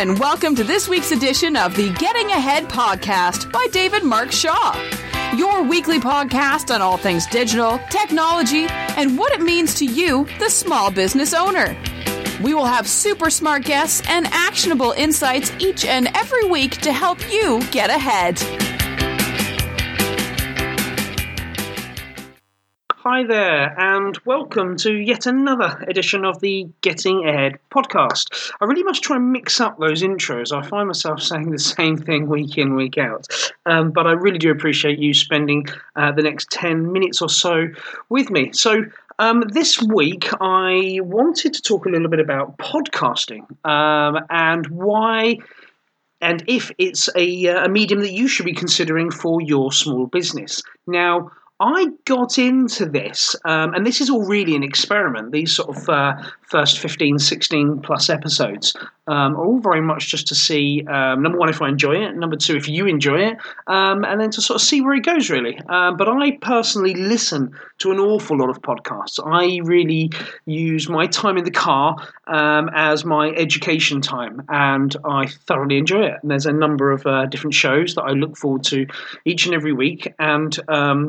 and welcome to this week's edition of the Getting Ahead podcast by David Mark Shaw. Your weekly podcast on all things digital, technology, and what it means to you, the small business owner. We will have super smart guests and actionable insights each and every week to help you get ahead. Hi there, and welcome to yet another edition of the Getting Ahead podcast. I really must try and mix up those intros. I find myself saying the same thing week in, week out. Um, but I really do appreciate you spending uh, the next 10 minutes or so with me. So, um, this week, I wanted to talk a little bit about podcasting um, and why and if it's a, uh, a medium that you should be considering for your small business. Now, I got into this, um, and this is all really an experiment. These sort of uh, first 15, 16 plus episodes um, are all very much just to see um, number one, if I enjoy it, number two, if you enjoy it, um, and then to sort of see where it goes, really. Um, but I personally listen to an awful lot of podcasts. I really use my time in the car um, as my education time, and I thoroughly enjoy it. And there's a number of uh, different shows that I look forward to each and every week, and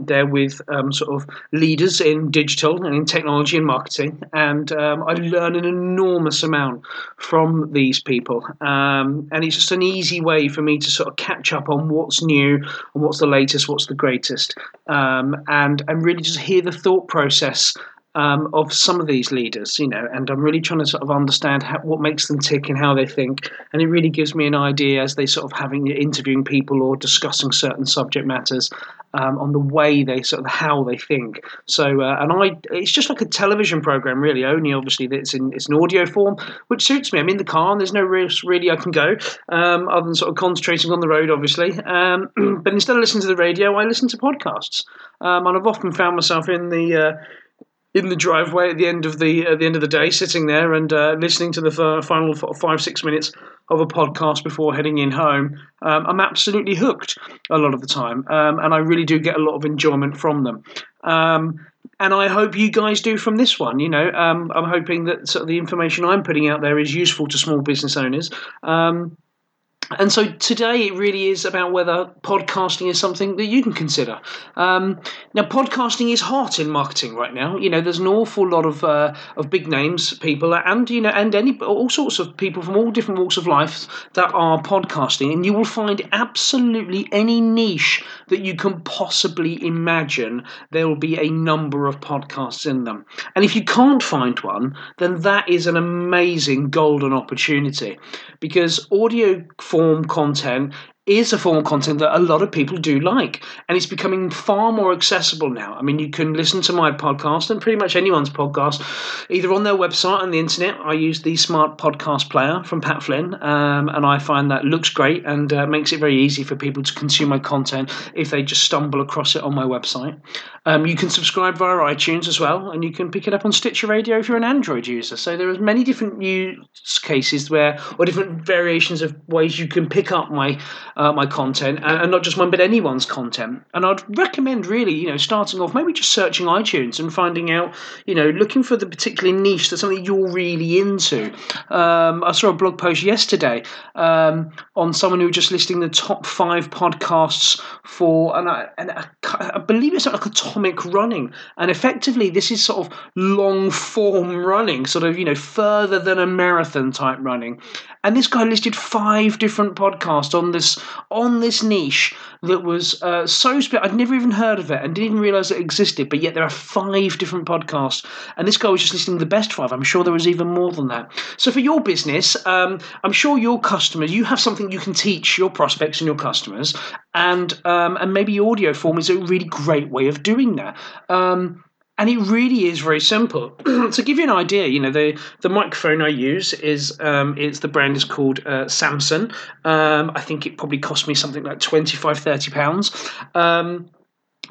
they're with um, sort of leaders in digital and in technology and marketing, and um, I learn an enormous amount from these people. Um, and it's just an easy way for me to sort of catch up on what's new and what's the latest, what's the greatest, um, and and really just hear the thought process um, of some of these leaders, you know, and I'm really trying to sort of understand how, what makes them tick and how they think, and it really gives me an idea as they sort of having interviewing people or discussing certain subject matters um, on the way they sort of how they think. So, uh, and I, it's just like a television program, really. Only obviously that it's in it's an audio form, which suits me. I'm in the car and there's no risk really I can go um, other than sort of concentrating on the road, obviously. Um, but instead of listening to the radio, I listen to podcasts, um, and I've often found myself in the uh, in the driveway at the end of the at the end of the day, sitting there and uh, listening to the final five six minutes of a podcast before heading in home, um, I'm absolutely hooked a lot of the time, um, and I really do get a lot of enjoyment from them. Um, and I hope you guys do from this one. You know, um, I'm hoping that sort of the information I'm putting out there is useful to small business owners. And so today it really is about whether podcasting is something that you can consider. Um, now, podcasting is hot in marketing right now. You know, there's an awful lot of uh, of big names, people, and you know, and any all sorts of people from all different walks of life that are podcasting, and you will find absolutely any niche that you can possibly imagine. There will be a number of podcasts in them, and if you can't find one, then that is an amazing golden opportunity because audio form content is a form of content that a lot of people do like, and it's becoming far more accessible now. I mean, you can listen to my podcast and pretty much anyone's podcast either on their website and the internet. I use the Smart Podcast Player from Pat Flynn, um, and I find that looks great and uh, makes it very easy for people to consume my content if they just stumble across it on my website. Um, you can subscribe via iTunes as well, and you can pick it up on Stitcher Radio if you're an Android user. So there are many different use cases where, or different variations of ways you can pick up my uh, my content, and, not just mine, but anyone's content. And I'd recommend really, you know, starting off maybe just searching iTunes and finding out, you know, looking for the particular niche that's something you're really into. Um, I saw a blog post yesterday um, on someone who was just listing the top five podcasts for, and I, and I, I believe it's like atomic running, and effectively this is sort of long form running, sort of you know further than a marathon type running. And this guy listed five different podcasts on this on this niche that was uh, so split. I'd never even heard of it and didn't even realize it existed. But yet there are five different podcasts, and this guy was just listing the best five. I'm sure there was even more than that. So for your business, um, I'm sure your customers, you have something you can teach your prospects and your customers, and um, and maybe audio form is a really great way of doing that. Um, and it really is very simple. to give you an idea, you know the the microphone I use is um, it's the brand is called uh, Samson. Um, I think it probably cost me something like 25 30 pounds. Um,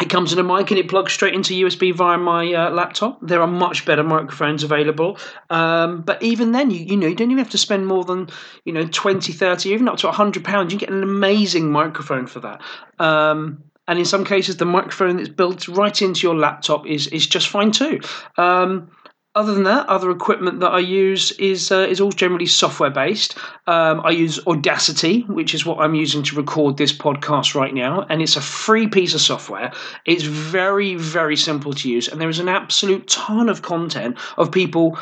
it comes in a mic and it plugs straight into USB via my uh, laptop. There are much better microphones available, um, but even then, you you know you don't even have to spend more than you know 20, 30, even up to hundred pounds. You get an amazing microphone for that. Um, and in some cases the microphone that's built right into your laptop is is just fine too. Um, other than that, other equipment that I use is uh, is all generally software based. Um, I use Audacity, which is what I'm using to record this podcast right now, and it's a free piece of software. It's very very simple to use, and there is an absolute ton of content of people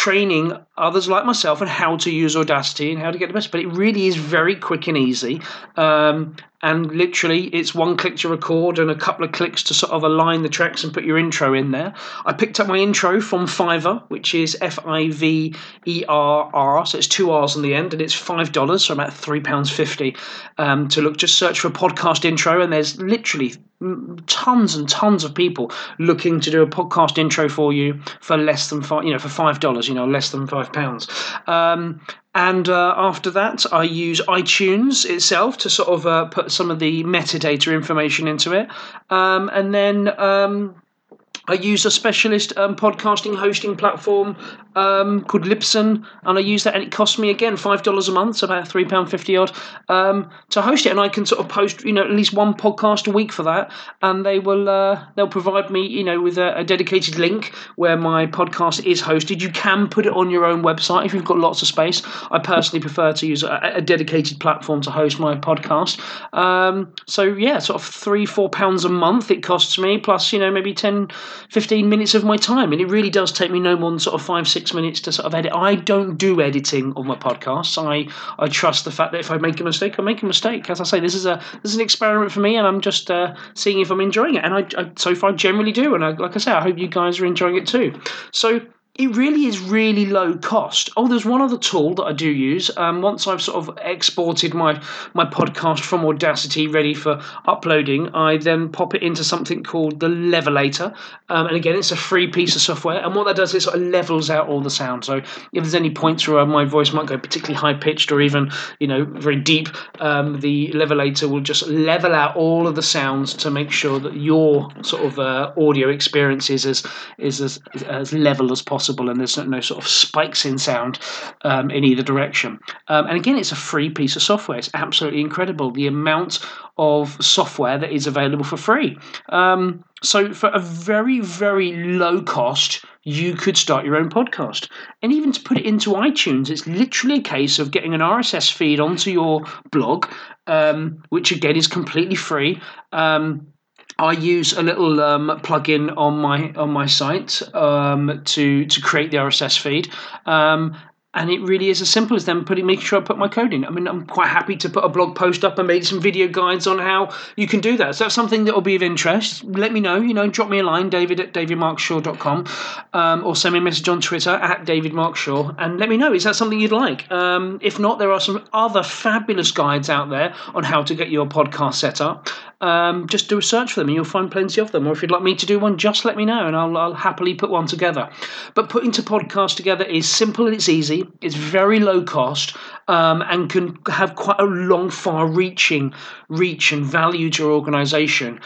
training others like myself on how to use Audacity and how to get the best. But it really is very quick and easy. Um, and literally, it's one click to record and a couple of clicks to sort of align the tracks and put your intro in there. I picked up my intro from Fiverr, which is F I V E R R, so it's two R's on the end, and it's five dollars, so about three pounds fifty. Um, to look, just search for podcast intro, and there's literally tons and tons of people looking to do a podcast intro for you for less than five, you know, for five dollars, you know, less than five pounds. Um, and uh, after that, I use iTunes itself to sort of uh, put some of the metadata information into it, um, and then. Um, I use a specialist um, podcasting hosting platform um, called Libsyn, and I use that, and it costs me again five dollars a month, so about three pound fifty odd, um, to host it, and I can sort of post, you know, at least one podcast a week for that, and they will uh, they'll provide me, you know, with a, a, dedicated link where my podcast is hosted. You can put it on your own website if you've got lots of space. I personally prefer to use a, a dedicated platform to host my podcast. Um, so yeah, sort of three four pounds a month it costs me, plus you know maybe 10, 15 minutes of my time, and it really does take me no more than sort of five, six minutes to sort of edit. I don't do editing on my podcasts. I I trust the fact that if I make a mistake, I make a mistake. As I say, this is a this is an experiment for me, and I'm just uh, seeing if I'm enjoying it. And I, I so far generally do. And I, like I say, I hope you guys are enjoying it too. So it really is really low cost. Oh, there's one other tool that I do use. Um, once I've sort of exported my my podcast from Audacity, ready for uploading, I then pop it into something called the Levelator, um, and again, it's a free piece of software. And what that does is sort of levels out all the sound. So if there's any points where my voice might go particularly high pitched or even you know very deep, um, the Levelator will just level out all of the sounds to make sure that your sort of uh, audio experience is as is as, as level as possible possible, and there's no sort of spikes in sound um, in either direction. Um, and again, it's a free piece of software. It's absolutely incredible the amount of software that is available for free. Um, so, for a very, very low cost, you could start your own podcast. And even to put it into iTunes, it's literally a case of getting an RSS feed onto your blog, um, which again is completely free. Um, I use a little um, plugin on my on my site um, to to create the RSS feed, um, and it really is as simple as them putting making sure I put my code in. I mean, I'm quite happy to put a blog post up and maybe some video guides on how you can do that. So that's something that will be of interest. Let me know. You know, drop me a line, David at davidmarkshaw.com, um, or send me a message on Twitter at davidmarkshaw, and let me know. Is that something you'd like? Um, if not, there are some other fabulous guides out there on how to get your podcast set up. Um, just do a search for them and you'll find plenty of them. Or if you'd like me to do one, just let me know and I'll, I'll happily put one together. But putting to podcast together is simple and it's easy. It's very low cost um, and can have quite a long, far-reaching reach and value to your organisation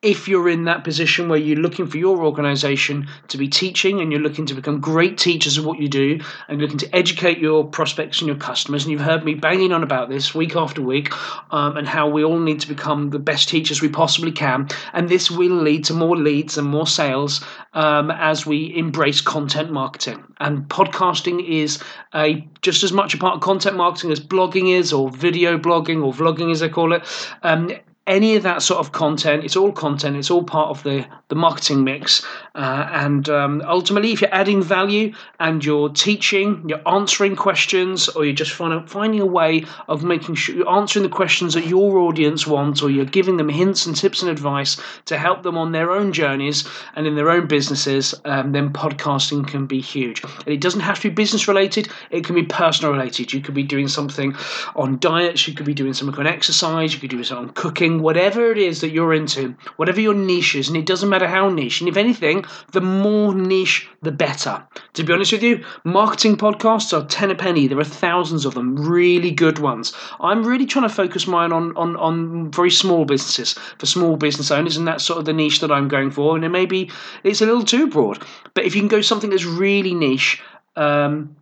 if you're in that position where you're looking for your organization to be teaching and you're looking to become great teachers of what you do and looking to educate your prospects and your customers, and you've heard me banging on about this week after week um, and how we all need to become the best teachers we possibly can, and this will lead to more leads and more sales um, as we embrace content marketing. And podcasting is a just as much a part of content marketing as blogging is, or video blogging, or vlogging as they call it. Um, any of that sort of content. It's all content. It's all part of the the marketing mix. Uh, and um, ultimately, if you're adding value and you're teaching, you're answering questions, or you're just find, finding a way of making sure you're answering the questions that your audience wants, or you're giving them hints and tips and advice to help them on their own journeys and in their own businesses, um, then podcasting can be huge. And it doesn't have to be business related. It can be personal related. You could be doing something on diets. You could be doing something on exercise. You could do something on cooking whatever it is that you're into, whatever your niche is, and it doesn't matter how niche. And if anything, the more niche, the better. To be honest with you, marketing podcasts are ten a penny. There are thousands of them, really good ones. I'm really trying to focus mine on on, on very small businesses for small business owners, and that's sort of the niche that I'm going for. And it maybe it's a little too broad, but if you can go something that's really niche. Um,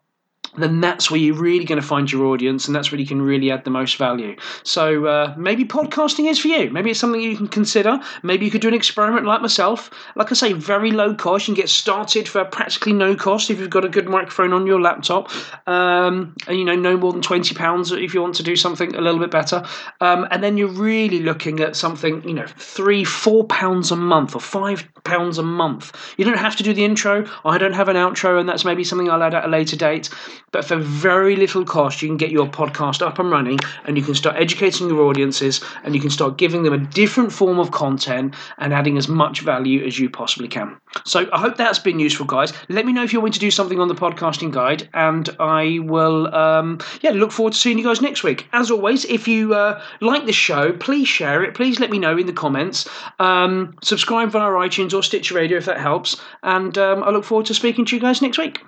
then that's where you're really going to find your audience and that's where you can really add the most value. So uh, maybe podcasting is for you. Maybe it's something you can consider. Maybe you could do an experiment like myself. Like I say, very low cost. You can get started for practically no cost if you've got a good microphone on your laptop. Um, and, you know, no more than £20 if you want to do something a little bit better. Um, and then you're really looking at something, you know, three, four pounds a month or five pounds a month. You don't have to do the intro. I don't have an outro, and that's maybe something I'll add at a later date. But for very little cost, you can get your podcast up and running and you can start educating your audiences and you can start giving them a different form of content and adding as much value as you possibly can. So I hope that's been useful, guys. Let me know if you want to do something on the podcasting guide, and I will, um, yeah, look forward to seeing you guys next week. As always, if you uh, like this show, please share it. Please let me know in the comments. Um, subscribe via iTunes or Stitcher Radio if that helps. And um, I look forward to speaking to you guys next week.